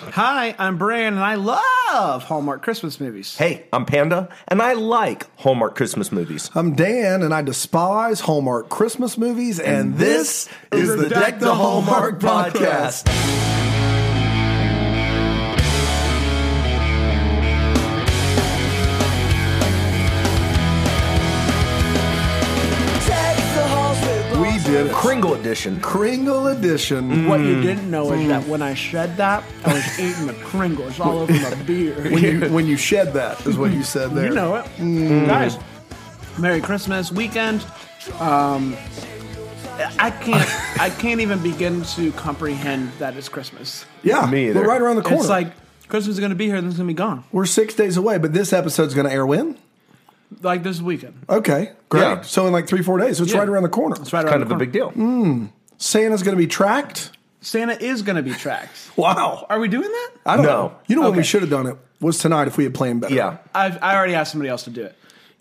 Hi, I'm Brian, and I love Hallmark Christmas movies. Hey, I'm Panda, and I like Hallmark Christmas movies. I'm Dan, and I despise Hallmark Christmas movies, and, this is the Deck the Hallmark podcast. We did it. Kringle edition. Kringle edition. What you didn't know is that when I shed that, I was eating the Kringles all over my beard. When you when you shed that is what you said there. You know it. Guys, Merry Christmas weekend. Um, I can't I can't even begin to comprehend that it's Christmas. Yeah, Me either. we're right around the corner. It's like Christmas is going to be here, and then it's going to be gone. we're six days away, but this episode's going to air when? Like this weekend. Okay, great. Yeah. So in like three four days, so it's Yeah. right around the corner. It's right around Kind the of a big deal. Hmm. Santa's going to be tracked. Santa is going to be tracked. Wow. Are we doing that? I don't No. know. You know when we should have done it was tonight if we had planned better. Yeah. I've, I already asked somebody else to do it.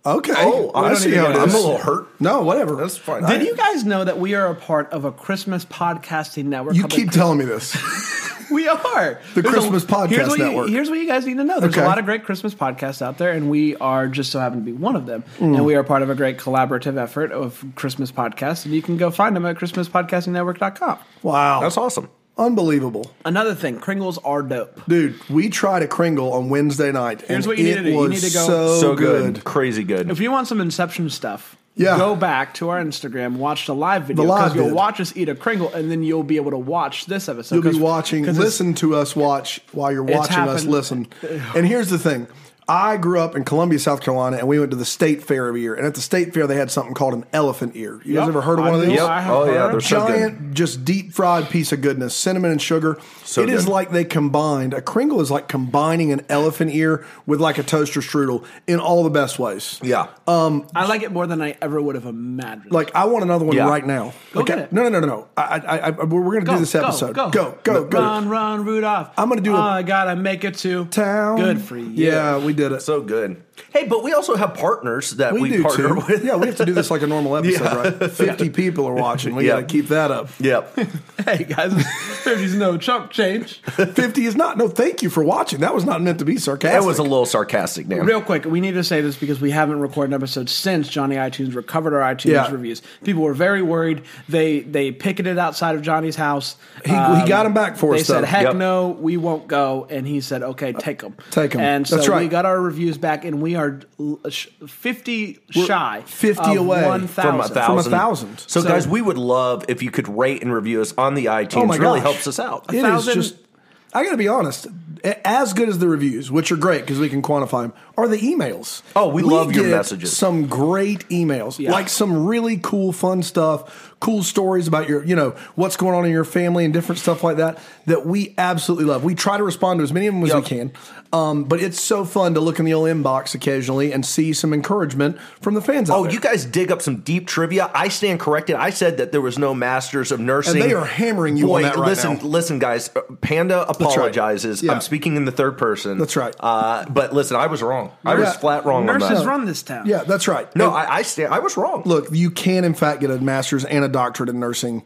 Okay. Oh, I I see see how it I'm a little hurt. No, whatever. That's fine. Did you guys know that we are a part of a Christmas podcasting network? You keep the, telling me this. We are The There's Christmas Podcast here's what Network. You, here's what you guys need to know. There's Okay. a lot of great Christmas podcasts out there, and we are just so happen to be one of them. Mm. And we are part of a great collaborative effort of Christmas podcasts, and you can go find them at ChristmasPodcastingNetwork.com. Wow. That's awesome. Unbelievable. Another thing, Kringles are dope. Dude, we tried a Kringle on Wednesday night. Here's and what you need it to do. You was need to go- so, So good. good. Crazy good. If you want some Inception stuff, Yeah. go back to our Instagram, watch the live video The live because you'll vid. watch us eat a Kringle, and then you'll be able to watch this episode. You'll be 'cause- watching, 'cause it's- listen to us watch while you're watching us happened. listen. And here's the thing. I grew up in Columbia, South Carolina, and we went to the state fair every year. And at the state fair, they had something called an elephant ear. You guys Yep. ever heard of one I of do. these? I have Oh, yeah, heard. they're so good. giant, just deep fried piece of goodness, cinnamon and sugar. So It is good. like they combined a Kringle is like combining an elephant ear with like a toaster strudel in all the best ways. yeah. Um, I like it more than I ever would have imagined. Like I want another one Yeah. right now. Go Like, get it. No, no, no, no, no. I, I, I, we're going to do this episode. Go, go, go. go. Run, run, Rudolph. I'm gonna do a- Oh, I gotta make it to Town. Good for you. Yeah, we did it. so good. Hey, but we also have partners that we, we, do partner too. with. yeah, we have to do this like a normal episode, Yeah. right? Fifty people are watching. We Yeah. got to keep that up. Yep. Hey guys, there's no chump change. Fifty is not. No, thank you for watching. That was not meant to be sarcastic. That was a little sarcastic, Dan. Real quick, we need to say this because we haven't recorded an episode since Johnny iTunes recovered our iTunes Yeah. reviews. People were very worried. They they picketed outside of Johnny's house. He- he um, got 'em back for They us, They said, though. "Heck Yep. no, we won't go." And he said, "Okay, take them, Take 'em. And so That's right. we got our reviews back, and we are l- sh- fifty shy, 50 of away one from a thousand. thousand. From a thousand. So, So- guys, we would love if you could rate and review us on the iTunes. Oh my really gosh. helps us out. It is thousand- just. I got to be honest. a- As good as the reviews, which are great because we can quantify them, are the emails. Oh, we love your get messages. Some great emails, Yeah. like some really cool, fun stuff, cool stories about your, you know, what's going on in your family and different stuff like that. That we absolutely love. We try to respond to as many of them as Yep. we can. Um, but it's so fun to look in the old inbox occasionally and see some encouragement from the fans. out Oh, there. you guys dig up some deep trivia. I stand corrected. I said that there was no masters of nursing. And they are hammering you on that right listen, now. listen, guys. uh, Panda apologizes. Yeah. I'm speaking in the third person. That's right. Uh, but listen, I was wrong. I was flat wrong on Nurses that. run this town. yeah, that's right. No, And- I, I stand. I was wrong. look, you can in fact get a master's and a doctorate in nursing.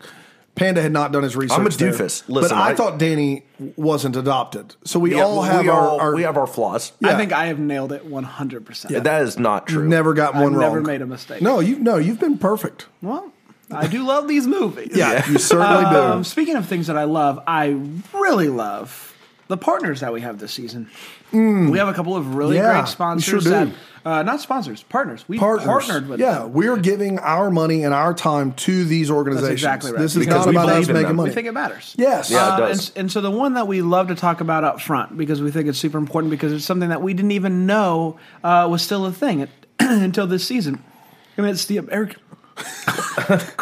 Panda had not done his research. I'm a there. doofus. but I, I- thought Danny wasn't adopted. So we Yeah, all have we, our, all- our we have our flaws. Yeah. I think I have nailed it one hundred percent. That is not true. never got one I've wrong. never made a mistake. No, you no, you've been perfect. Well, I do love these movies. Yeah, you certainly Um, do. speaking of things that I love, I really love the partners that we have this season. We have a couple of really Mm. Yeah, great we sponsors. sure do. that, uh, not sponsors, partners. We Partners. partnered with yeah, them. we're giving our money and our time to these organizations. exactly right. This is Because not we about believe us in making them. money. We think it matters. yes. Yeah, it Uh, does. and, and so the one that we love to talk about up front because we think it's super important because it's something that we didn't even know uh, was still a thing until this season. I mean, it's the American.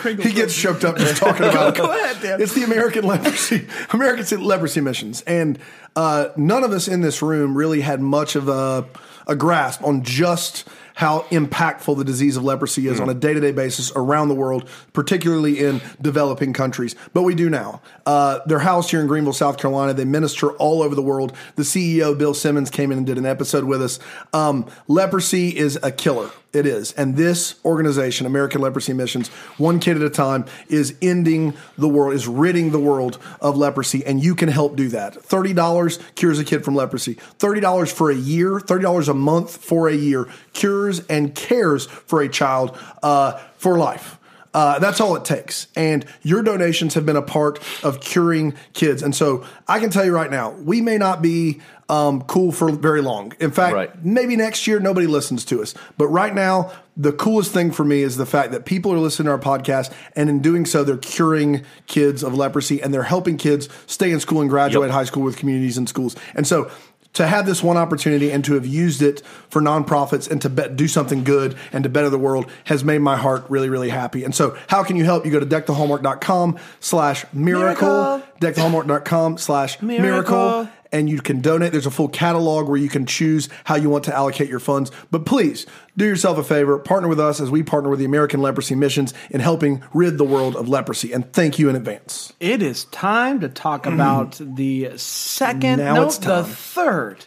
He gets choked up just talking about it. go ahead, Dan. It's the American leprosy, American leprosy missions, and uh, none of us in this room really had much of a, a grasp on just how impactful the disease of leprosy is on a day to day basis around the world, particularly in developing countries. But we do now. Uh, they're housed here in Greenville, South Carolina. They minister all over the world. The CEO, Bill Simmons, came in and did an episode with us. Um, leprosy is a killer. It is. And this organization, American Leprosy Missions, one kid at a time, is ending the world, is ridding the world of leprosy. And you can help do that. $30 cures a kid from leprosy. $30 for a year, $30 a month for a year cures and cares for a child uh, for life. Uh, that's all it takes. And your donations have been a part of curing kids. And so I can tell you right now, we may not be um, cool for very long. In fact, Right. maybe next year nobody listens to us. But right now, the coolest thing for me is the fact that people are listening to our podcast, and in doing so, they're curing kids of leprosy and they're helping kids stay in school and graduate Yep. high school with communities and schools. And so, to have this one opportunity and to have used it for nonprofits and to bet, do something good and to better the world has made my heart really, really happy. And so, how can you help? You go to deckthehallmark.com slash miracle, deckthehallmark.com slash Miracle. And you can donate. There's a full catalog where you can choose how you want to allocate your funds. But please do yourself a favor, partner with us as we partner with the American Leprosy Missions in helping rid the world of leprosy. And thank you in advance. It is time to talk mm. about the second, Now no, the third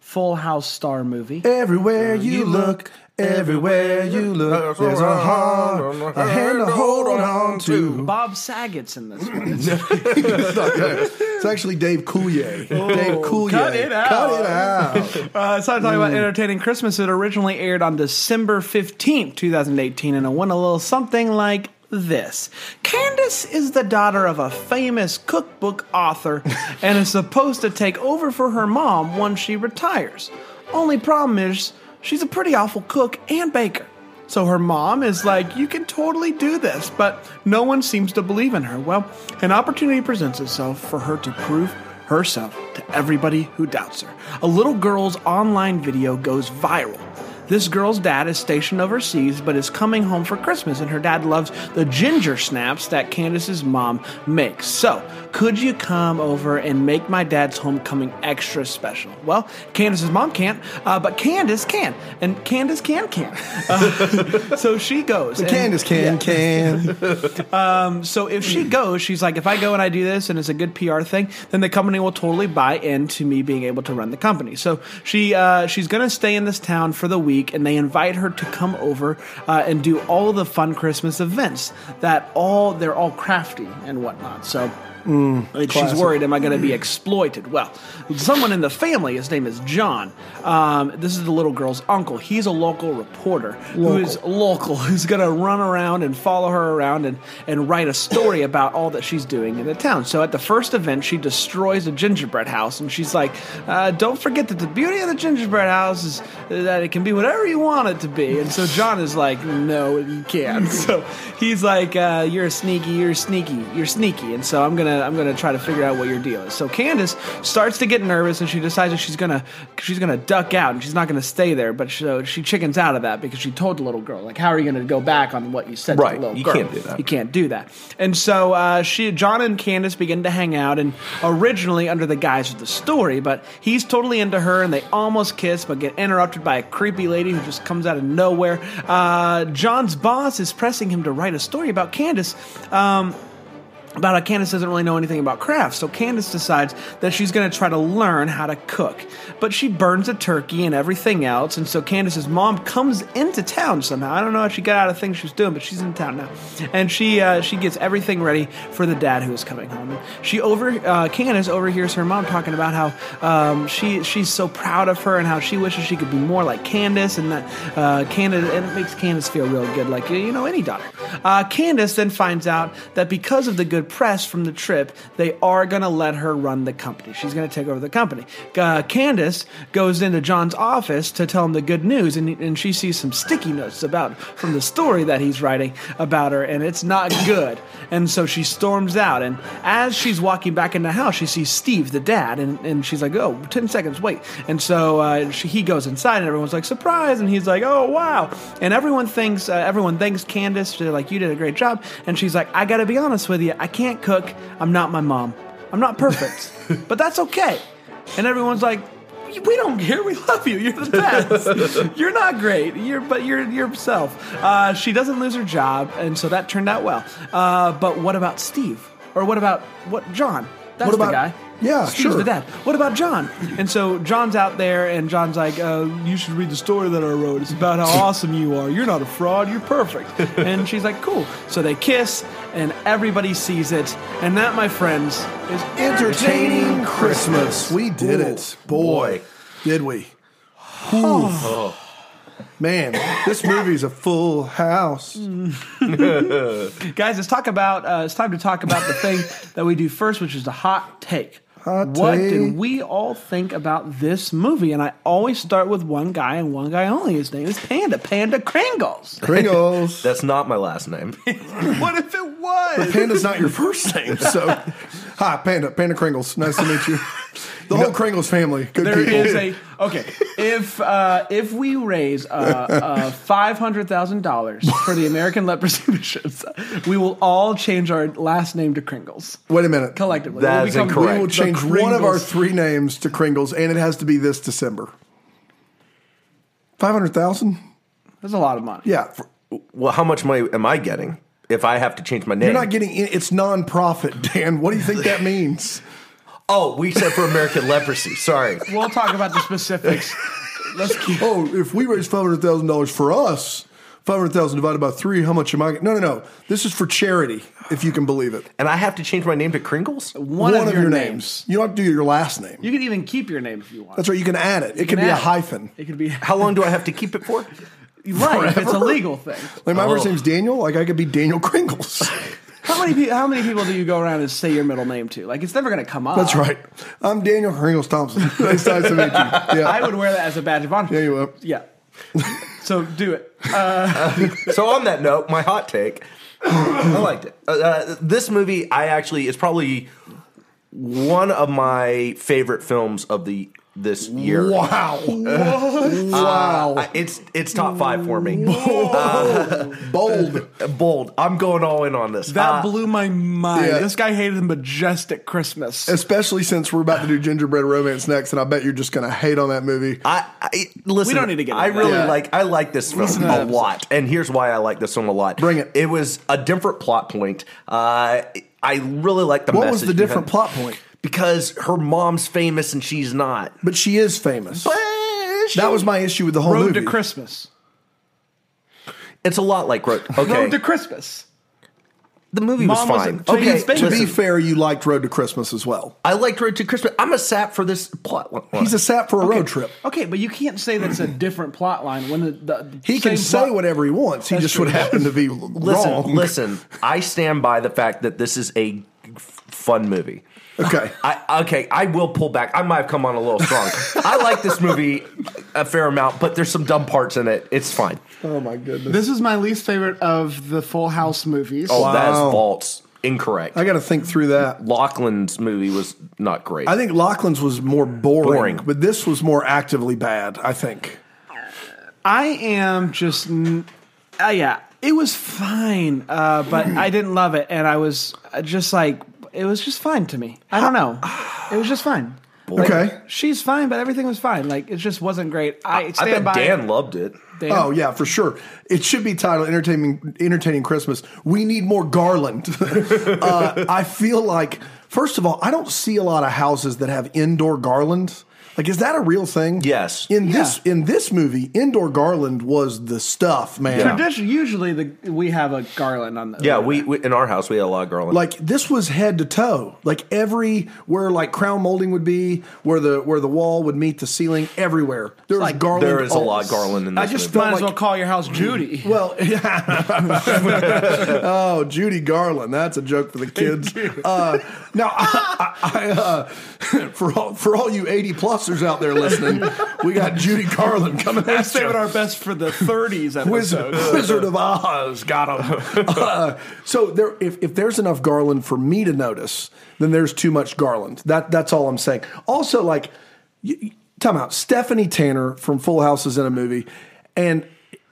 Full House star movie. Everywhere you look, everywhere you look, there's a heart, a hand to hold on to. Bob Saget's in this one. It's actually Dave Coulier. Dave Coulier. cut it out. Cut it out. Uh, so I'm talking about entertaining Christmas. It originally aired on December 15th, 2018, and it went a little something like this. Candace is the daughter of a famous cookbook author and is supposed to take over for her mom once she retires. Only problem is, she's a pretty awful cook and baker. So her mom is like, You can totally do this, but no one seems to believe in her. Well, an opportunity presents itself for her to prove herself to everybody who doubts her. A little girl's online video goes viral. This girl's dad is stationed overseas but is coming home for Christmas, and her dad loves the ginger snaps that Candace's mom makes. So, could you come over and make my dad's homecoming extra special? Well, Candace's mom can't, uh, but Candace can, and Candace can can. Uh, so she goes. and- Candace can, can. so if she goes, she's like, if I go and I do this and it's a good PR thing, then the company will totally buy into me being able to run the company. So she uh, she's gonna stay in this town for the week, and they invite her to come over uh, and do all the fun Christmas events that all they're all crafty and whatnot. So. Like, she's worried, am I going to be exploited? Well, someone in the family, his name is John. Um, this is the little girl's uncle. He's a local reporter who is local, who's going to run around and follow her around and, and write a story about all that she's doing in the town. So at the first event, she destroys a gingerbread house, and she's like, uh, Don't forget that the beauty of the gingerbread house is that it can be whatever you want it to be. And so John is like, No, you can't. So he's like, uh, You're a sneaky, you're sneaky, you're sneaky. And so I'm going to I'm gonna try to figure out what your deal is. So Candace starts to get nervous, and she decides that she's gonna she's gonna duck out, and she's not gonna stay there. But so she chickens out of that because she told the little girl, like, how are you gonna go back on what you said Right. to the little You girl? can't do that. You can't do that. And so uh, she, John and Candace begin to hang out, and originally under the guise of the story, but he's totally into her, and they almost kiss, but get interrupted by a creepy lady who just comes out of nowhere. Uh, John's boss is pressing him to write a story about Candace. Um, about how Candace doesn't really know anything about crafts. So Candace decides that she's going to try to learn how to cook. But she burns a turkey and everything else. And so Candace's mom comes into town somehow. I don't know how she got out of things she was doing, but she's in town now. And she uh, she gets everything ready for the dad who is coming home. And she over uh, Candace overhears her mom talking about how um, she she's so proud of her and how she wishes she could be more like Candace and that uh, Candace and it makes Candace feel real good, like you know any daughter. Uh, Candace then finds out that because of the good press from the trip, they are going to let her run the company. She's going to take over the company. Uh, Candace goes into John's office to tell him the good news, and, and she sees some sticky notes about from the story that he's writing about her, and it's not good. And so she storms out, and as she's walking back in the house, she sees Steve, the dad, and, and she's like, "Oh, 10 seconds, wait." And so uh, she, he goes inside, and everyone's like, "Surprise!" And he's like, "Oh, wow!" And everyone thinks, uh, everyone thanks Candace. They're like, "You did a great job." And she's like, "I got to be honest with you, I can't cook. I'm not my mom. I'm not perfect, but that's okay." And everyone's like, "We don't care. We love you. You're the best. you're not great. You're but you're yourself." Uh, she doesn't lose her job, and so that turned out well. Uh, but what about Steve? Or what about what John? That's What about- the guy. Yeah, Steve's sure. the dad. What about John? And so John's out there, and John's like, uh, "You should read the story that I wrote. It's about how awesome you are. You're not a fraud. You're perfect." And she's like, "Cool." So they kiss, and everybody sees it. And that, my friends, is Entertaining Christmas. We did Ooh, it. Boy, boy. did we. Whew. Man, this movie's a full house. Guys, let's talk about. Uh, it's time to talk about the thing that we do first, which is the hot take. Hot what take. did we all think about this movie? And I always start with one guy and one guy only. His name is Panda. Panda Kringles. Pringles. That's not my last name. what if it was? Panda's not your first name, so hi, Panda. Panda Kringles. Nice to meet you. The whole Kringles family. Good There people. is a okay. If uh, if we raise uh, uh, five hundred thousand dollars for the American Leprosy Missions, we will all change our last name to Kringles Wait a minute. collectively. That We'll is become incorrect. We will the change one of our Kringles. three names to Kringles, and it has to be this December. Five hundred thousand. That's a lot of money. Yeah, Well, how much money am I getting if I have to change my name? you're not getting. in- It's non-profit, Dan. What do you think that means? Oh, we said for American leprosy. Sorry. We'll talk about the specifics. Let's keep. Oh, if we raise five hundred thousand dollars for us, five hundred thousand divided by three, how much am I? No, no, no. This is for charity, if you can believe it. And I have to change my name to Kringles? One, of, your, names. You don't have to do your last name. You can even keep your name if you want. That's right. You can add it. It can can be a add it. hyphen. It could be How long do I have to keep it for? right. If it's a legal thing. Like my first Oh. name's Daniel. Like I could be Daniel Kringles. How many pe- how many people do you go around and say your middle name to? Like it's never going to come up. That's right. I'm Daniel Kringles Thompson. nice nice to meet you. Yeah. I would wear that as a badge of honor. yeah, you will. Yeah. So do it. so on that note, my hot take, I liked it. Uh, uh, this movie, I actually, is probably one of my favorite films of the this year. Wow. wow. Uh, it's it's top five for me. Bold. Bold. I'm going all in on this. That Uh, blew my mind. yeah. This guy hated the Majestic Christmas. Especially since we're about to do Gingerbread Romance next, and I bet you're just going to hate on that movie. I, I listen. We don't need to get I really that. like. I like this film Listen a lot, and here's why I like this film a lot. Bring it. It was a different plot point. Uh, I really like the. What was the different plot point? Because her mom's famous and she's not. But she is famous. But That was my issue with the whole movie. Road movie. to Christmas. It's a lot like Road. Okay, Road to Christmas. the movie was Mom was fine. a- so okay, he's famous. to be fair, you liked Road to Christmas as well. I liked Road to Christmas. I'm a sap for this plot. line. He's a sap for a road trip. Okay, but you can't say that's a different plot line when the, the He can say plot- whatever he wants. He just true. would happen to be listen, wrong. listen. I stand by the fact that this is a f- fun movie. Okay. I, okay, I will pull back. I might have come on a little strong. I like this movie a fair amount, but there's some dumb parts in it. It's fine. Oh my goodness. This is my least favorite of the Full House movies. Oh, that is false. Incorrect. I got to think through that. Loughlin's movie was not great. I think Loughlin's was more boring, Boring. but this was more actively bad. I think. I am just, n- uh, yeah, it was fine, uh, but I didn't love it, and I was uh, just like, it was just fine to me. I don't know, it was just fine. Like, Okay. she's fine, but everything was fine. Like it just wasn't great. I I stand bet by Dan loved it. Dan. Oh yeah, for sure. It should be titled "Entertaining Entertaining Christmas." We need more garland. uh, I feel like, first of all, I don't see a lot of houses that have indoor garland. Like, is that a real thing? Yes. In this in this movie, indoor garland was the stuff, man. Tradition, usually the we have a garland on the Yeah, we, we in our house we had a lot of garland. Like this was head to toe. Like every where like crown molding would be, where the where the wall would meet the ceiling, everywhere there was like- garland. there is a lot of garland in this I just movie. felt might as like well call your house Judy. Well, yeah. oh, Judy Garland. That's a joke for the kids. Uh, now, I, I, I, uh, for all for all you eighty plusers out there listening, we got Judy Garland coming We're at saving you. our best for the 30s Wizard, episode. Wizard of Oz got him. Uh, so there, if, if there's enough Garland for me to notice, then there's too much Garland. That that's all I'm saying. Also, like, you- time out. Stephanie Tanner from Full House is in a movie, and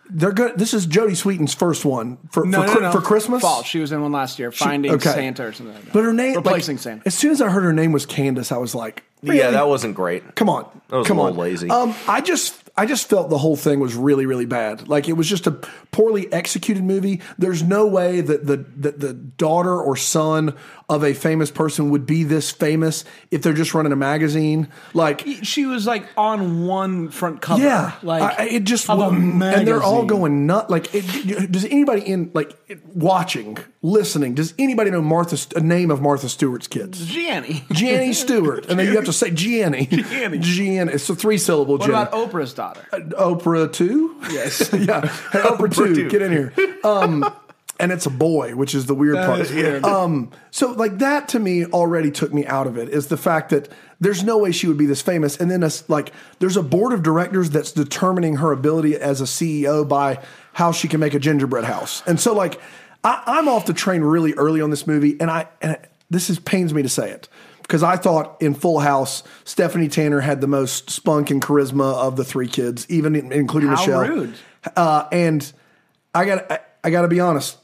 they're good. This is Jodie Sweetin's first one for No, for, no, no. for Christmas. False. She was in one last year, Finding okay. Santa or something like that. But her name, Replacing like, Santa. As soon as I heard her name was Candace, I was like, Yeah, that wasn't great. Come on, That was a come little on. lazy. Um, I just, I just felt the whole thing was really, really bad. Like it was just a poorly executed movie. There's no way that the that the daughter or son of a famous person would be this famous if they're just running a magazine. Like She was like on one front cover. yeah, like I- I- it just of a and they're all going nut. Like, it, does anybody in like watching, listening? Does anybody know Martha? A name of Martha Stewart's kids? Gianni. Gianni Stewart, and then you have to say Gianni. Gianni. Gianni. It's a three syllable. What about Oprah's daughter? Oprah two? Yes. yeah, hey, Oprah, two. get in here. Um, and it's a boy, which is the weird part. is weird. Um, so like that to me already took me out of it. Is the fact that there's no way she would be this famous, and then it's like there's a board of directors that's determining her ability as a CEO by how she can make a gingerbread house, and so like I, I'm off the train really early on this movie, and I and this is pains me to say it because I thought in Full House, Stephanie Tanner had the most spunk and charisma of the three kids, even in- including How Michelle. rude. Uh, and I got I, I got to be honest,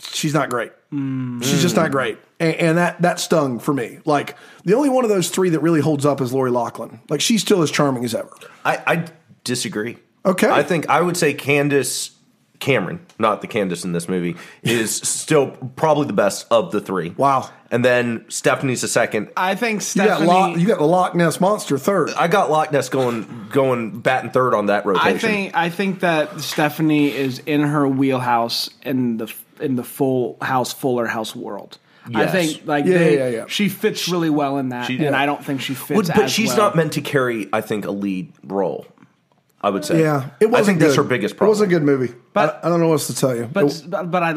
she's not great. She's just not great, and, and that that stung for me. Like the only one of those three that really holds up is Lori Loughlin. Like she's still as charming as ever. I, I disagree. Okay. I think I would say Candace Cameron, not the Candace in this movie, is still probably the best of the three. Wow. And then Stephanie's the second. I think You got, Stephanie. Loch, you got the Loch Ness monster third. I got Loch Ness going going batting third on that rotation. I think I think that Stephanie is in her wheelhouse in the in the full house Fuller House world. I think like Yeah, they, yeah, yeah. she fits really well in that, and I don't think she fits. Would- but as she's well. not meant to carry, I think, a lead role. I would say. yeah, it wasn't. I think good. that's her biggest problem. It was a good movie, But- I, I don't know what else to tell you. But but, but I, I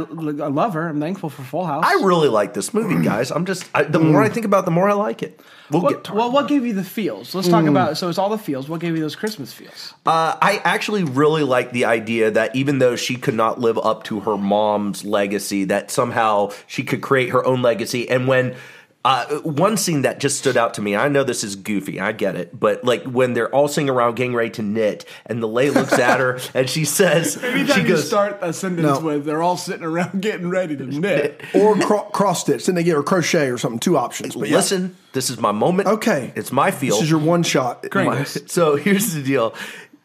love her. I'm thankful for Full House. I really like this movie, guys. I'm just I, the more I think about, it, the more I like it. We'll get What, to well, what gave you the feels? Let's talk about. So it's all the feels. What gave you those Christmas feels? Uh, I actually really like the idea that even though she could not live up to her mom's legacy, that somehow she could create her own legacy. And when uh, one scene that just stood out to me, I know this is goofy, I get it, but like when they're all sitting around getting ready to knit, and the lay looks at her and she says, Anytime she you goes, start a sentence No. with "they're all sitting around getting ready to knit," or cro- cross stitch, then they get or crochet or something. Two options. But yeah. "Listen, this is my moment. Okay. it's my field. This is your one shot. My- so here's the deal.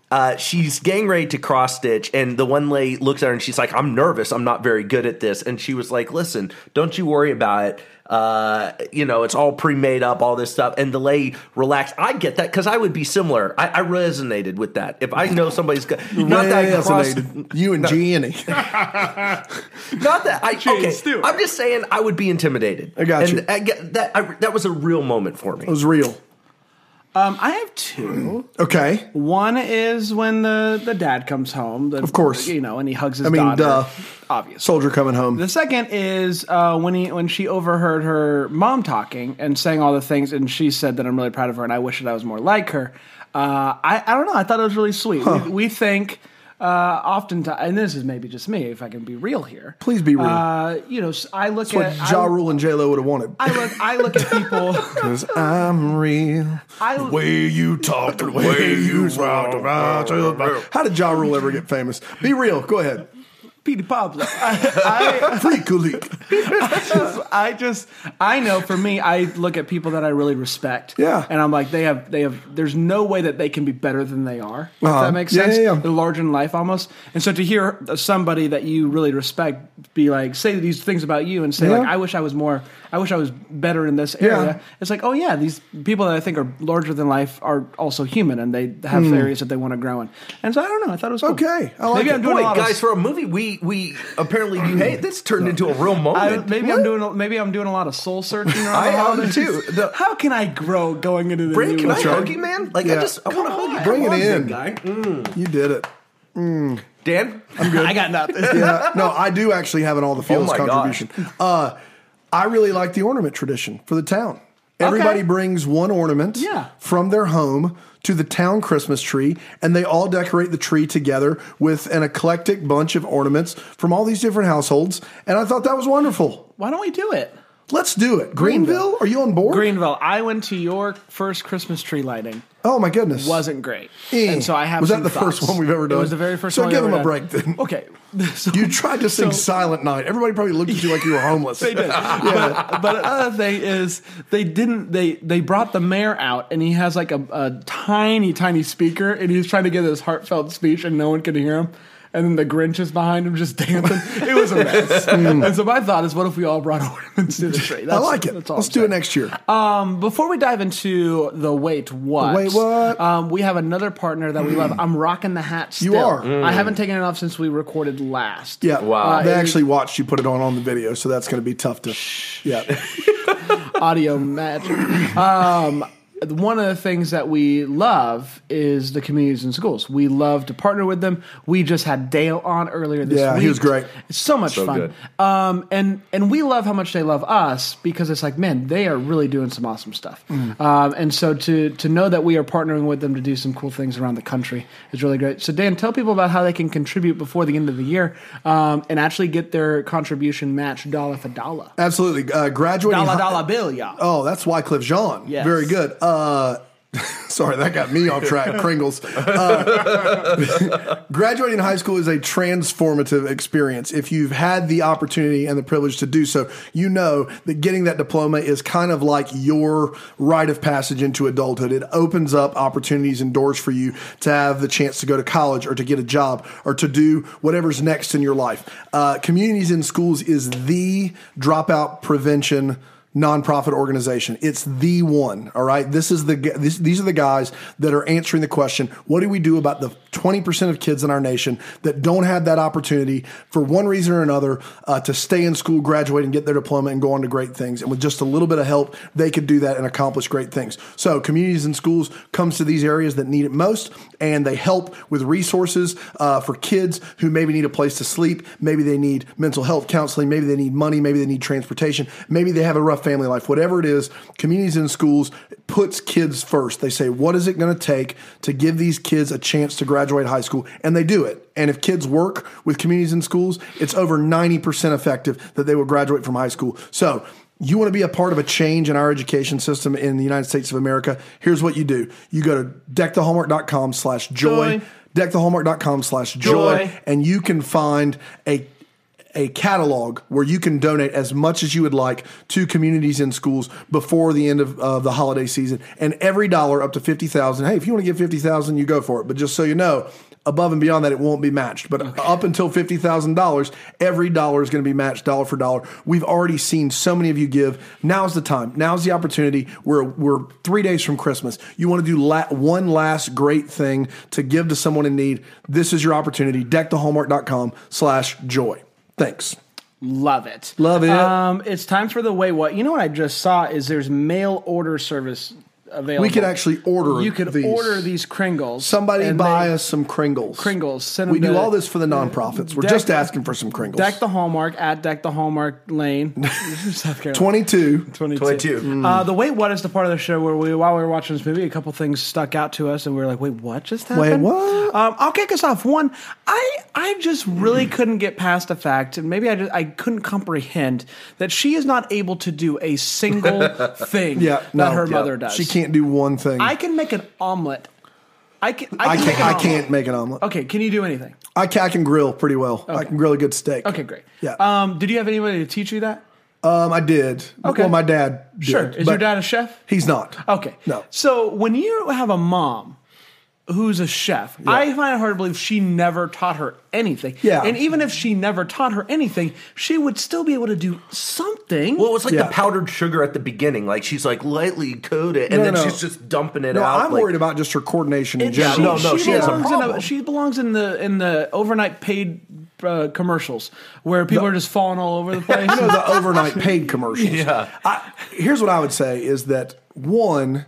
Uh, she's getting ready to cross stitch, and the one lady looks at her and she's like, "I'm nervous. I'm not very good at this." And she was like, "Listen, don't you worry about it. Uh, you know, it's all pre-made up, all this stuff." And the lady relaxed. I get that because I would be similar. I, I resonated with that. If I know somebody's got, not that I cross, you and Gianni. not that I okay. Stewart. I'm just saying I would be intimidated. I got and you. I get, that I, that was a real moment for me. It was real. Um, I have two. Okay. One is when the, the dad comes home. The, Of course. you know, and he hugs his I mean, daughter. duh. Obvious. Soldier coming home. The second is uh, when he when she overheard her mom talking and saying all the things, and she said that I'm really proud of her, and I wish that I was more like her. Uh, I I don't know. I thought it was really sweet. We, we think uh, oftentimes, and this is maybe just me, if I can be real here. Please be real. Uh, you know, I look That's at what Ja I, Rule and J Lo would have wanted. I look I look at people. Because I'm real. I way you talk, the way you walk, about How did Ja Rule ever get famous? Be real. Go ahead. Petey Pablo. I, Freek-a-Leek. I just I know for me I look at people that I really respect. Yeah. And I'm like they have they have there's no way that they can be better than they are. If Uh-huh. that makes Yeah, sense. yeah, yeah. They're larger in life almost. And so to hear somebody that you really respect be like say these things about you and say like I wish I was more I wish I was better in this Yeah. area. It's like, oh yeah, these people that I think are larger than life are also human and they have areas that they want to grow in. And so I don't know, I thought it was cool. Okay, I like Maybe it. I'm doing Boy, a lot guys, of for a movie, we we apparently you hate this turned into a real I, moment. maybe I'm doing a- maybe I'm doing a lot of soul searching I the am holidays. too. The- How can I grow going into the Brandon, new can I hug you, man? Like I Yeah. just I want to hug you. Bring it in. big guy. Mm. You did it. Dan, I'm good. I got nothing. Yeah. No, I do actually have an all the fields Oh my contribution. Uh, I really like the ornament tradition for the town. Everybody Okay. brings one ornament Yeah. from their home to the town Christmas tree, and they all decorate the tree together with an eclectic bunch of ornaments from all these different households. And I thought that was wonderful. Why don't we do it? Let's do it. Greenville, are you on board? Greenville. I went to your first Christmas tree lighting. Oh my goodness. Wasn't great, Eh. and so I have. Was that the first one we've ever done? It was the very first So one. give him a done. break then. Okay, So- You tried to sing so- Silent Night. Everybody probably looked at you like you were homeless. They did. But, but another thing is they didn't they they brought the mayor out and he has like a, a tiny tiny speaker and he's trying to give this heartfelt speech and no one can hear him. And then the Grinch is behind him just dancing. It was a mess. and so my thought is, what if we all brought ornaments to the tree? I That's- like it. that's all Let's I'm do saying. it next year. Um, before we dive into the wait what, The wait what? um, we have another partner that we love. I'm rocking the hat. Still. You are. I haven't taken it off since we recorded last. yeah. Wow. They Uh, actually watched you put it on on the video, so that's going to be tough to. Yeah. audio magic. Um, one of the things that we love is the communities and schools. We love to partner with them. We just had Dale on earlier this Yeah, week. he was great. It's so much So fun. Um, and and we love how much they love us because it's like, man, they are really doing some awesome stuff. Mm. Um, and so to to know that we are partnering with them to do some cool things around the country is really great. So Dan, tell people about how they can contribute before the end of the year um, and actually get their contribution matched dollar for dollar. Absolutely. Uh, graduating. Dollar hi- dollar bill, y'all. Oh, that's Wyclef Jean. Yes. Very good. Uh, sorry, that got me off track. Kringles. Uh, graduating high school is a transformative experience. If you've had the opportunity and the privilege to do so, you know that getting that diploma is kind of like your rite of passage into adulthood. It opens up opportunities and doors for you to have the chance to go to college or to get a job or to do whatever's next in your life. Uh, Communities in Schools is the dropout prevention nonprofit organization. It's the one. All right. This is the this, these are the guys that are answering the question: What do we do about the twenty percent of kids in our nation that don't have that opportunity for one reason or another uh, to stay in school, graduate, and get their diploma and go on to great things? And with just a little bit of help, they could do that and accomplish great things. So, communities and schools comes to these areas that need it most, and they help with resources uh, for kids who maybe need a place to sleep, maybe they need mental health counseling, maybe they need money, maybe they need transportation, maybe they have a rough family life, whatever it is, communities and schools puts kids first. They say, what is it going to take to give these kids a chance to graduate high school? And they do it. And if kids work with communities and schools, it's over 90% effective that they will graduate from high school. So, you want to be a part of a change in our education system in the United States of America? Here's what you do. You go to deckthehallmark.com slash joy, deckthehallmark.com slash Joy. and you can find a a catalog where you can donate as much as you would like to communities and schools before the end of uh, the holiday season. And every dollar up to fifty thousand. Hey, if you want to give fifty thousand, you go for it. But just so you know, above and beyond that, it won't be matched. But up until fifty thousand dollars, every dollar is going to be matched dollar for dollar. We've already seen so many of you give. Now's the time. Now's the opportunity. We're we're three days from Christmas. You want to do la- one last great thing to give to someone in need. This is your opportunity. Deckthehallmark.com slash joy. Thanks. Love it. Love it. Um, it's time for the wait what. You know what I just saw is there's mail order service available. We could actually order. You could these. order these Kringles. Somebody buy us some Kringles. Kringles. Send We them do to all this for the nonprofits. We're Deck- just asking for some Kringles. Deck the Hallmark at Deck the Hallmark Lane, South Carolina. 22. 22. 22. Uh, the wait what is the part of the show where we, while we were watching this movie, a couple things stuck out to us, and we were like, "Wait, what just happened?" Wait, what? Um, I'll kick us off. One, I I just really couldn't get past the fact, and maybe I just I couldn't comprehend that she is not able to do a single thing Yeah, that no, her yeah. mother does. She can't do one thing. I can make an omelet. I can. I, I can can't. make an I omelet. can't make an omelet. Okay, can you do anything? I can, I can grill pretty well. I can grill a good steak. Okay, great. Yeah. Um, did you have anybody to teach you that? Um, I did. Okay. Well, my dad. Did, Sure. Is but your dad a chef? He's not. Okay. No. So when you have a mom who's a chef, I find it hard to believe she never taught her anything. Yeah. And even if she never taught her anything, she would still be able to do something. Well, it was like Yeah. the powdered sugar at the beginning. Like she's like lightly coated, and No, then no. she's just dumping it No, out. I'm like, worried about just her coordination in It- general. no, no, she has a belongs in problem. she belongs in the in the overnight paid uh, commercials where people are just falling all over the place. you know the overnight paid commercials. Yeah. I, here's what I would say is that one,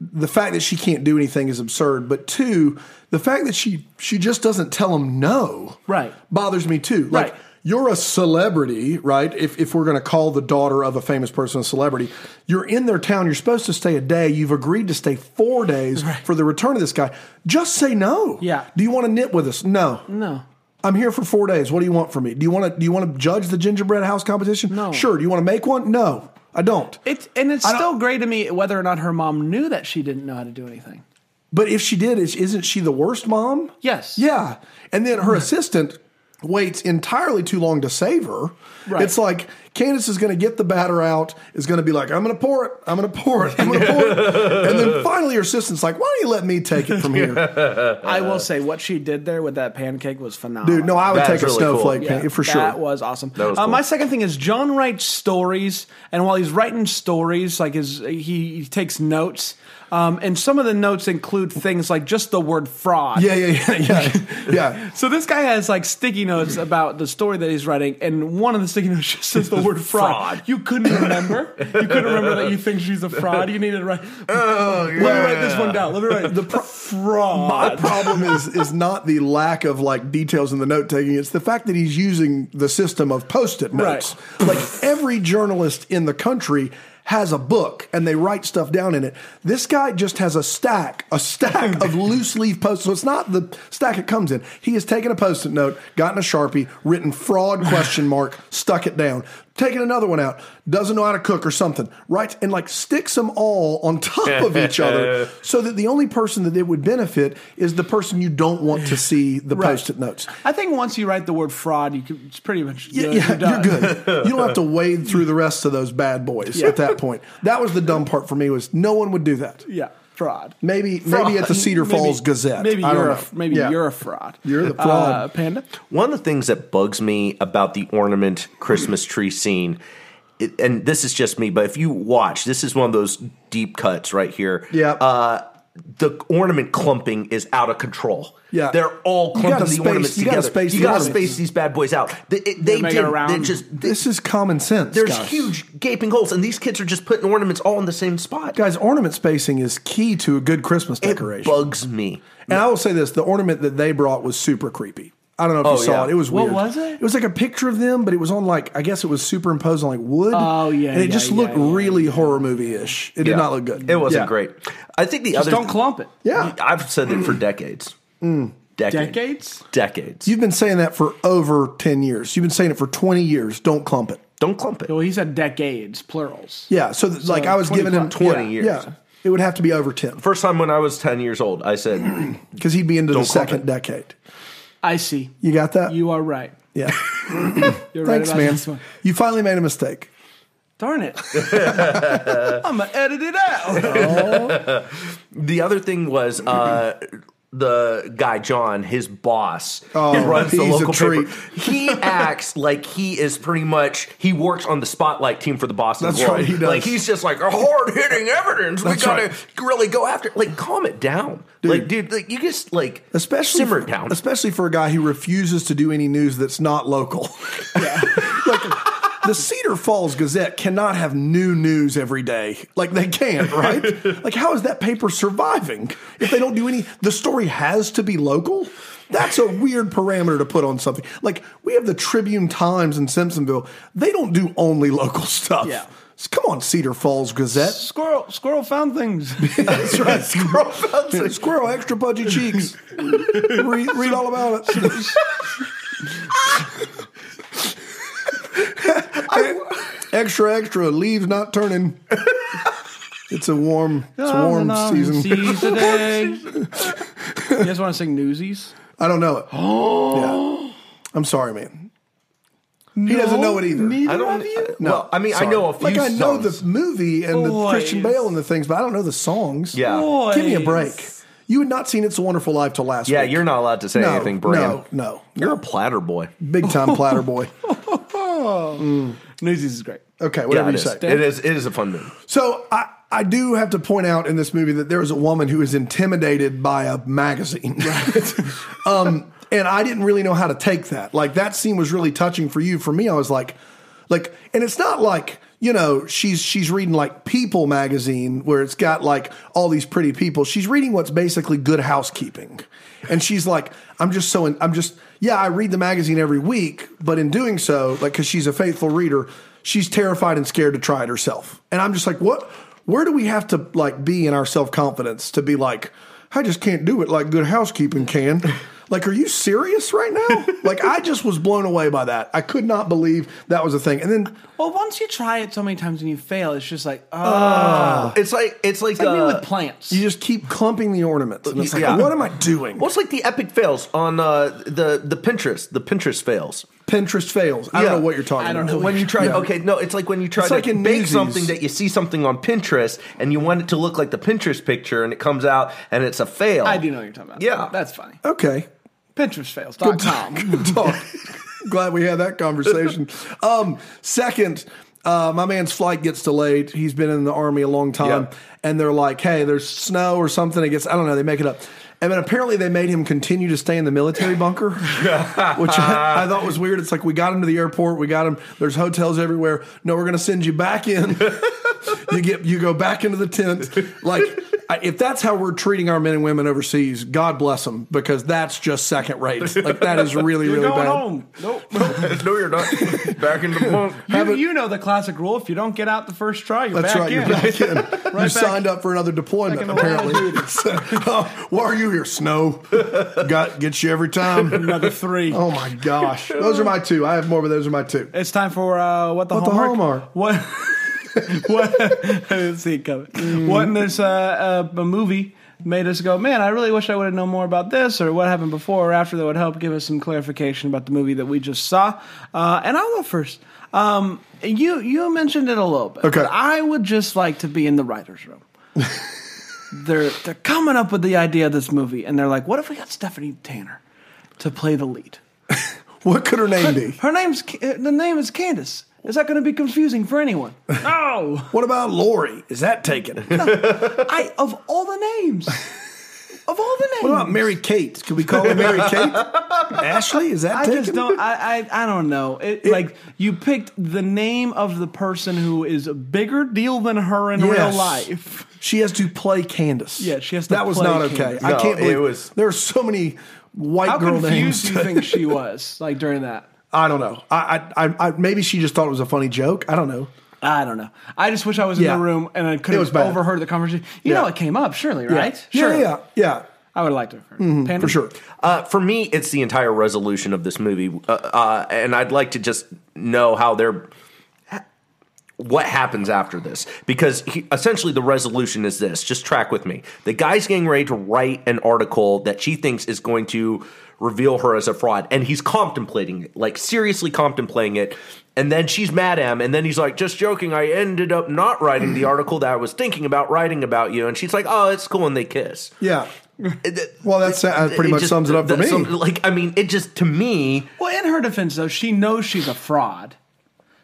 the fact that she can't do anything is absurd. But two, the fact that she she just doesn't tell them no, Right. bothers me too. Like Right. you're a celebrity, right? If if we're going to call the daughter of a famous person a celebrity, you're in their town. You're supposed to stay a day. You've agreed to stay four days for the return of this guy. Just say no. Yeah. Do you want to knit with us? No. no. I'm here for four days. What do you want from me? Do you want to do you want to judge the gingerbread house competition? No. Sure. Do you want to make one? No. I don't. It's and it's I still great to me whether or not her mom knew that she didn't know how to do anything. But if she did, is- isn't she the worst mom? Yes. Yeah. And then her assistant waits entirely too long to save her. Right. It's like Candace is going to get the batter out, is going to be like, I'm going to pour it, I'm going to pour it, I'm going to pour it. and then finally her assistant's like, why don't you let me take it from here? I will say what she did there with that pancake was phenomenal. Dude, no, I would That's take a really cool. snowflake Yeah, pan- for That sure. was awesome. was uh, cool. My second thing is John writes stories, and while he's writing stories, like his he, he takes notes, um, and some of the notes include things like just the word fraud. Yeah, yeah, yeah, yeah. yeah. So this guy has like sticky notes about the story that he's writing, and one of the sticky notes just says the word fraud. Fraud. You couldn't remember. You couldn't remember that you think she's a fraud. You needed to write. Oh, yeah. Let me write this one down. Let me write the fraud. My problem is is not the lack of like details in the note taking. It's the fact that he's using the system of post-it notes. Like every journalist in the country has a book and they write stuff down in it. This guy just has a stack, a stack of loose leaf post. So it's not the stack it comes in. He has taken a post-it note, gotten a sharpie, written fraud question mark, stuck it down. Taken another one out, doesn't know how to cook or something, right? and like sticks them all on top of each other so that the only person that it would benefit is the person you don't want to see the Right. post-it notes. I think once you write the word fraud, you can, it's pretty much Yeah, good. yeah, You're done. you're good. You don't have to wade through the rest of those bad boys at that point. That was the dumb part for me was no one would do that. Yeah, fraud. Maybe maybe at the Cedar Maybe- Falls Gazette. Maybe I you're a, maybe Yeah. you're a fraud. You're the fraud. Uh, panda. One of the things that bugs me about the ornament Christmas tree scene, it, and this is just me, but if you watch, this is one of those deep cuts right here. Yeah. Uh, the ornament clumping is out of control. Yeah. They're all You clumping the space- ornaments you gotta together. space you gotta ornaments. space these bad boys out. They, it- they make it did. around. They just they- This is common sense. there's guys. huge gaping holes, and these kids are just putting ornaments all in the same spot. Guys, ornament spacing is key to a good Christmas it decoration. bugs me. And I will say this: the ornament that they brought was super creepy. I don't know if you Oh, saw yeah. it. It was weird. What was it? It was like a picture of them, but it was on like I guess it was superimposed on like wood. Oh, yeah, and it yeah, just yeah, looked yeah, really horror movie ish. It did not look good. It wasn't Yeah. great. I think the Just other don't clump it. Yeah. I've said it for decades. Mm. Decades. Decades. Decades. You've been saying that for over ten years. You've been saying it for twenty years. Don't clump it. Don't clump it. Well, he said decades, plurals. Yeah. So, th- like I was giving him plus- 20 yeah, years. Yeah. It would have to be over ten. First time when I was 10 years old, I said, because he'd be into the Don't second it. decade. I see. You got that? You are right. yeah. You're Thanks, right about man. this one. You finally made a mistake. Darn it. I'm gonna edit it out. the other thing was uh, the guy, John, his boss, Oh, who runs the local paper. He acts like he is pretty much, he works on the spotlight team for the Boston That's right, he does. Like, he's just like, hard hitting evidence. That's we got to right. really go after it. Like, calm it down. dude. Like, dude, like, you just, like, especially simmer for, down. especially for a guy who refuses to do any news that's not local. Yeah, like the Cedar Falls Gazette cannot have new news every day. Like they can't, right? like how is that paper surviving if they don't do any? The story has to be local. That's a weird parameter to put on something. Like we have the Tribune Times in Simpsonville. They don't do only local stuff. Yeah. Come on, Cedar Falls Gazette. Squirrel, squirrel found things. That's right. Squirrel, found Squirrel extra pudgy cheeks. read, read all about it. extra, extra. Leaves not turning. It's a warm, it's a oh, warm season. today. you guys want to sing Newsies? I don't know it. yeah. I'm sorry, man. He doesn't know it either. Neither I don't, of you? no, well, I mean, I know a few Like I know songs. the movie and the Boys. Christian Bale and the things, but I don't know the songs. Yeah. Boys. Give me a break. You had not seen It's a Wonderful Life till last Yeah, week. you're not allowed to say no, anything, Bram. No, no. You're a platter boy. Big time platter boy. Newsies is great. Okay, Yeah, whatever it you is. say. It is. It is a fun movie. So I, I do have to point out in this movie that there is a woman who is intimidated by a magazine. um, and I didn't really know how to take that. Like that scene was really touching for you. For me, I was like, like, and it's not like you know she's she's reading like People magazine where it's got like all these pretty people. She's reading what's basically Good Housekeeping, and she's like, I'm just so in, I'm just yeah I read the magazine every week, but in doing so, like because she's a faithful reader, she's terrified and scared to try it herself. And I'm just like, what? Where do we have to like be in our self confidence to be like? I just can't do it like good housekeeping can. Like, are you serious right now? like, I just was blown away by that. I could not believe that was a thing. And then, Well, once you try it so many times and you fail, it's just like, oh, It's like it's like, like me uh, with plants. you just keep clumping the ornaments. And it's like, Yeah. what am I doing? Well, it's like the epic fails on uh, the the Pinterest. The Pinterest fails. Pinterest fails. I Yeah. don't know what you're talking I don't about. know When you try, Yeah. okay, no, it's like when you try It's to like in bake Newsies. something that you see something on Pinterest and you want it to look like the Pinterest picture, and it comes out and it's a fail. I do know what you're talking about. Yeah. That's funny. Okay. PinterestFails.com. Good talk. Glad we had that conversation. Um, second, uh, my man's flight gets delayed. He's been in the army a long time, Yeah. and they're like, "Hey, there's snow or something." It gets I don't know. They make it up, and then apparently they made him continue to stay in the military bunker, which I, I thought was weird. It's like we got him to the airport, we got him. There's hotels everywhere. No, we're going to send you back in. you get you go back into the tent. Like if that's how we're treating our men and women overseas, God bless them because that's just second rate. Like that is really You're really going bad. home. Nope. no, you're not. Back in the bunk. you, you know the classic rule: if you don't get out the first try, you're That's back right. in. You're back in. you back- signed up for another deployment. back in the line of Apparently. So, oh, why are you here? Snow. Got gets you every time. Another three. Oh my gosh. Those are my two. I have more, but those are my two. It's time for uh, what the What the hallmark. Hallmark? What? what? I didn't see it coming. Mm. What in this uh, uh, a movie made us go, man? I really wish I would have known more about this, or what happened before or after that would help give us some clarification about the movie that we just saw. Uh, and I'll go first. Um, you you mentioned it a little bit. Okay. I would just like to be in the writers' room. they're they're coming up with the idea of this movie, and they're like, "What if we got Stephanie Tanner to play the lead?" What could her name be? Her name's Ca- the name is Candace. Is that going to be confusing for anyone? No. What about Lori? Is that taken? I of all the names, of all the names, What about Mary Kate? Could we call her Mary Kate? Ashley? Is that I taken? just don't. I I, I don't know. It, like you picked the name of the person who is a bigger deal than her in real Yes. life. She has to play Candace. Yeah, she has to That was play not okay. Candace. I No, can't believe it believe was- There are so many white How girl names. confused do you think she was like during that? I don't know. I, I, I, I maybe she just thought it was a funny joke. I don't know. I don't know. I just wish I was in Yeah. the room and I could It was have bad. overheard the conversation. You Yeah. know, it came up, surely, right? Yeah, Sure. yeah, yeah, yeah. I would have liked to have heard. Panda? for sure. Uh, for me, it's the entire resolution of this movie, uh, uh, and I'd like to just know how they're. What happens after this? Because he, essentially, the resolution is this. Just track with me. The guy's getting ready to write an article that she thinks is going to reveal her as a fraud, and he's contemplating it, like seriously contemplating it. And then she's mad at him, and then he's like, "Just joking. I ended up not writing the article that I was thinking about writing about you." And she's like, "Oh, it's cool," and they kiss. Yeah. Well, that's uh, that pretty It much just- sums it up for me. some- like, I mean, it just to me, Well, in her defense, though, she knows she's a fraud.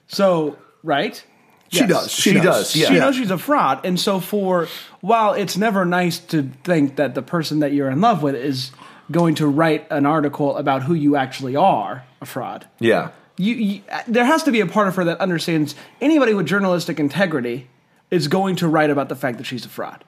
So, right? she Yes. does. She, She does. does, yeah. She knows she's a fraud. And so, for while it's never nice to think that the person that you're in love with is going to write an article about who you actually are, a fraud. yeah, You, you, there has to be a part of her that understands anybody with journalistic integrity is going to write about the fact that she's a fraud,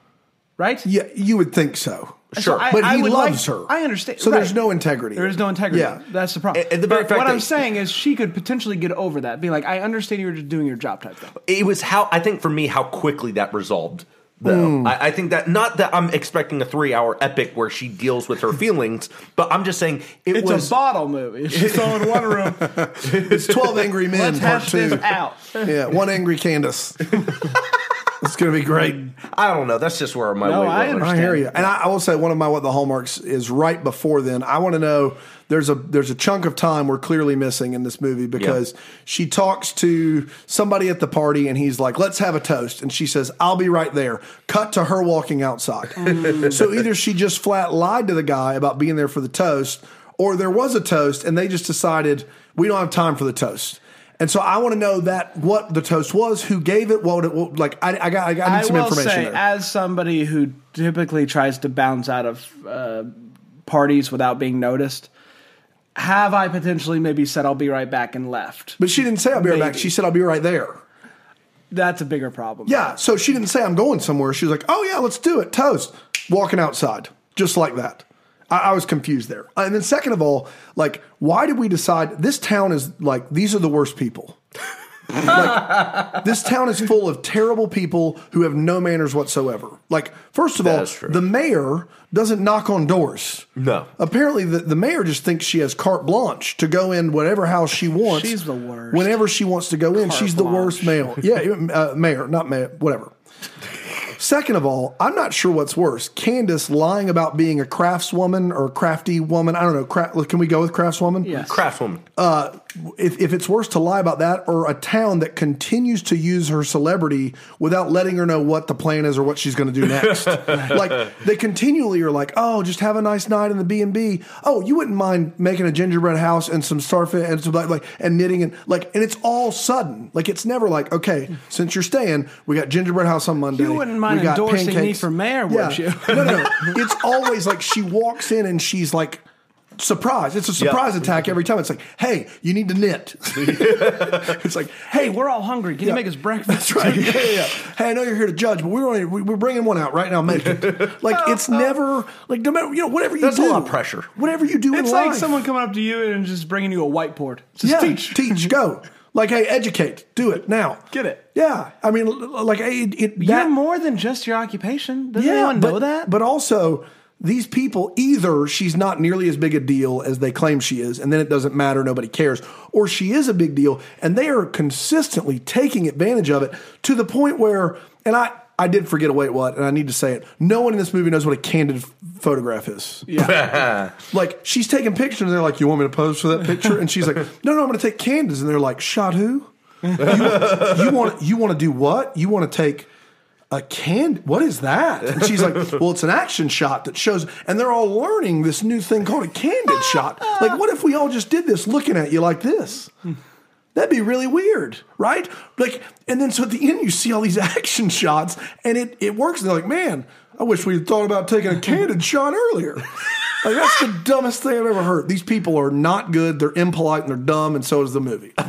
right? Yeah, you would think so. Sure. I- but I he loves like- her. I understand. So there's no integrity. There is no integrity. Yeah. That's the problem. And- the But fact what I'm saying is she could potentially get over that, be like, I understand you're just doing your job type thing. it was how I think for me how quickly that resolved. Though Hmm. I, I think that not that I'm expecting a three hour epic where she deals with her feelings, but I'm just saying it It's was a bottle movie. It's just all in one room. It's 12 Angry Men Let's part hash two. this out. Yeah, one angry Candace. it's going to be great. I don't know. That's just where my No, weight I I hear you, and I, I will say one of my what the hallmarks is right before then. I want to know there's a there's a chunk of time we're clearly missing in this movie because she talks to somebody at the party and he's like, "Let's have a toast," and she says, "I'll be right there." Cut to her walking outside. so either she just flat lied to the guy about being there for the toast, or there was a toast and they just decided we don't have time for the toast. And so I want to know that what the toast was, who gave it, what it what, like. I, I got I, got- I need I some will information say, there. as somebody who typically tries to bounce out of uh, parties without being noticed, have I potentially maybe said I'll be right back and left? But she didn't say I'll be right back. She said I'll be right there. That's a bigger problem. Yeah. So she didn't say I'm going somewhere. She was like, "Oh yeah, let's do it." Toast. Walking outside, just like that. I, I was confused there. And then second of all, like, why did we decide this town is like these are the worst people? Like, this town is full of terrible people who have no manners whatsoever. Like, first of That all, the mayor doesn't knock on doors. No. Apparently, the, the mayor just thinks she has carte blanche to go in whatever house she wants. She's the worst. Whenever she wants to go in, Carte she's the worst male. Yeah, uh, mayor, not mayor, whatever. Second of all, I'm not sure what's worse: Candace lying about being a craftswoman or a crafty woman. I don't know. Cra- can we go with craftswoman? Yes. Craftswoman. Uh, if, if it's worse to lie about that, or a town that continues to use her celebrity without letting her know what the plan is or what she's going to do next. like they continually are like, "Oh, just have a nice night in the B and B. Oh, you wouldn't mind making a gingerbread house and some starfish and some like, like and knitting and like, and it's all sudden. Like it's never like, okay, since you're staying, we got gingerbread house on Monday. You wouldn't mind we got endorsing me for mayor, would you? no, no, no. It's always like she walks in and she's like. Surprise! It's a surprise attack every time. It's like, hey, you need to knit. it's like, Hey, we're all hungry. Can you make us breakfast? that's right. Yeah, yeah, yeah. Hey, I know you're here to judge, but we're only, we- we're bringing one out right now. Make it. Like it's never like no matter you know whatever you do. A lot of pressure. Whatever you do It's in like life. someone coming up to you and just bringing you a whiteboard. Just yeah, teach. teach, go. Like, hey, educate, do it now. Get it. Yeah, I mean, like it. it You're more than just your occupation. Doesn't yeah, anyone but, know that? But also, these people either she's not nearly as big a deal as they claim she is, and then it doesn't matter, nobody cares, or she is a big deal, and they are consistently taking advantage of it to the point where, and I. I did forget away what, and I need to say it. No one in this movie knows what a candid f- photograph is. yeah. Like she's taking pictures, and they're like, "You want me to pose for that picture?" And she's like, "No, no, I'm going to take candids." And they're like, "Shot who? You, you want you want to do what? You want to take a can? What is that?" And she's like, "Well, it's an action shot that shows." And they're all learning this new thing called a candid shot. Like, what if we all just did this, looking at you like this? That'd be really weird, right? Like, and then so at the end you see all these action shots, and it it works. And they're like, man, I wish we'd thought about taking a candid shot earlier. Like that's the dumbest thing I've ever heard. These people are not good. They're impolite and they're dumb, and so is the movie.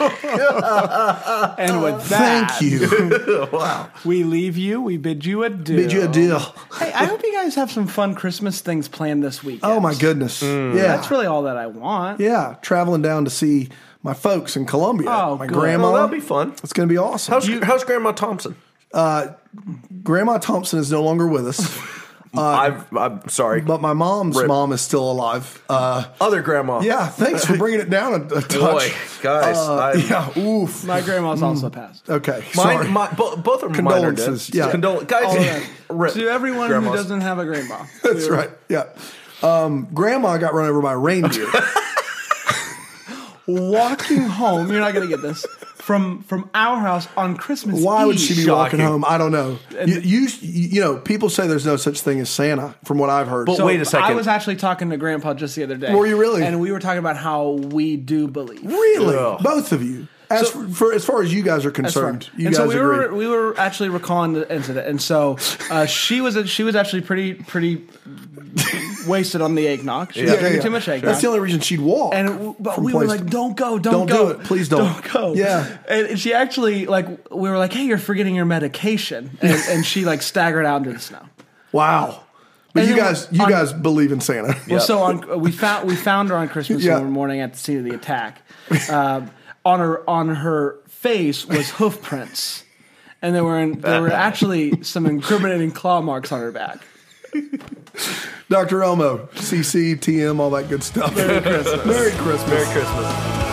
And with that, Thank you. wow. we leave you. We bid you adieu. Bid you a deal. Hey, I hope you guys have some fun Christmas things planned this week. Oh my goodness. Mm. Yeah, That's really all that I want. yeah. Traveling down to see my folks in Columbia. Oh, my good. grandma. Well, that'll be fun. it's going to be awesome. How's, how's Grandma Thompson? Grandma Thompson is no longer with us, I've, I'm sorry. but my mom's Rip. mom is still alive. Uh, Other grandma. yeah, thanks for bringing it down a, a touch. Boy, guys. Uh, yeah, oof. My grandma's also passed. Okay, Mine, sorry. my, bo- both of mine are dead. Condolences, yeah. Condol- guys, All of rip. To everyone grandmas. who doesn't have a grandma. That's right. Yeah. Um, grandma got run over by a reindeer. Walking home, you're not going to get this, from from our house on Christmas Why would she be Shocking. walking home? I don't know. You, you, you know, people say there's no such thing as Santa, from what I've heard. But So wait a second. I was actually talking to Grandpa just the other day. Were you really? And we were talking about how we do believe. really, Ugh. both of you. As for, for as far as you guys are concerned, you and guys so we agree. were we were actually recalling the incident, and so uh, she was she was actually pretty pretty wasted on the eggnog. She was Yeah, yeah, drinking yeah. too much eggnog. That's the only reason she'd walk. and but from we were place like, to- "Don't go, don't, go. Don't go, do it. Please don't." don't." go." Yeah. and, and she actually like we were like, "Hey, you're forgetting your medication," and, and she like staggered out into the snow. wow. But And you then guys, you on- guys believe in Santa. Well, so on we found we found her on Christmas Yeah. morning at the scene of the attack. Um, on her on her face was hoof prints, and there were in, there were actually some incriminating claw marks on her back. Dr. Elmo, CC, TM, all that good stuff. Merry Christmas. Merry Christmas. Merry Christmas.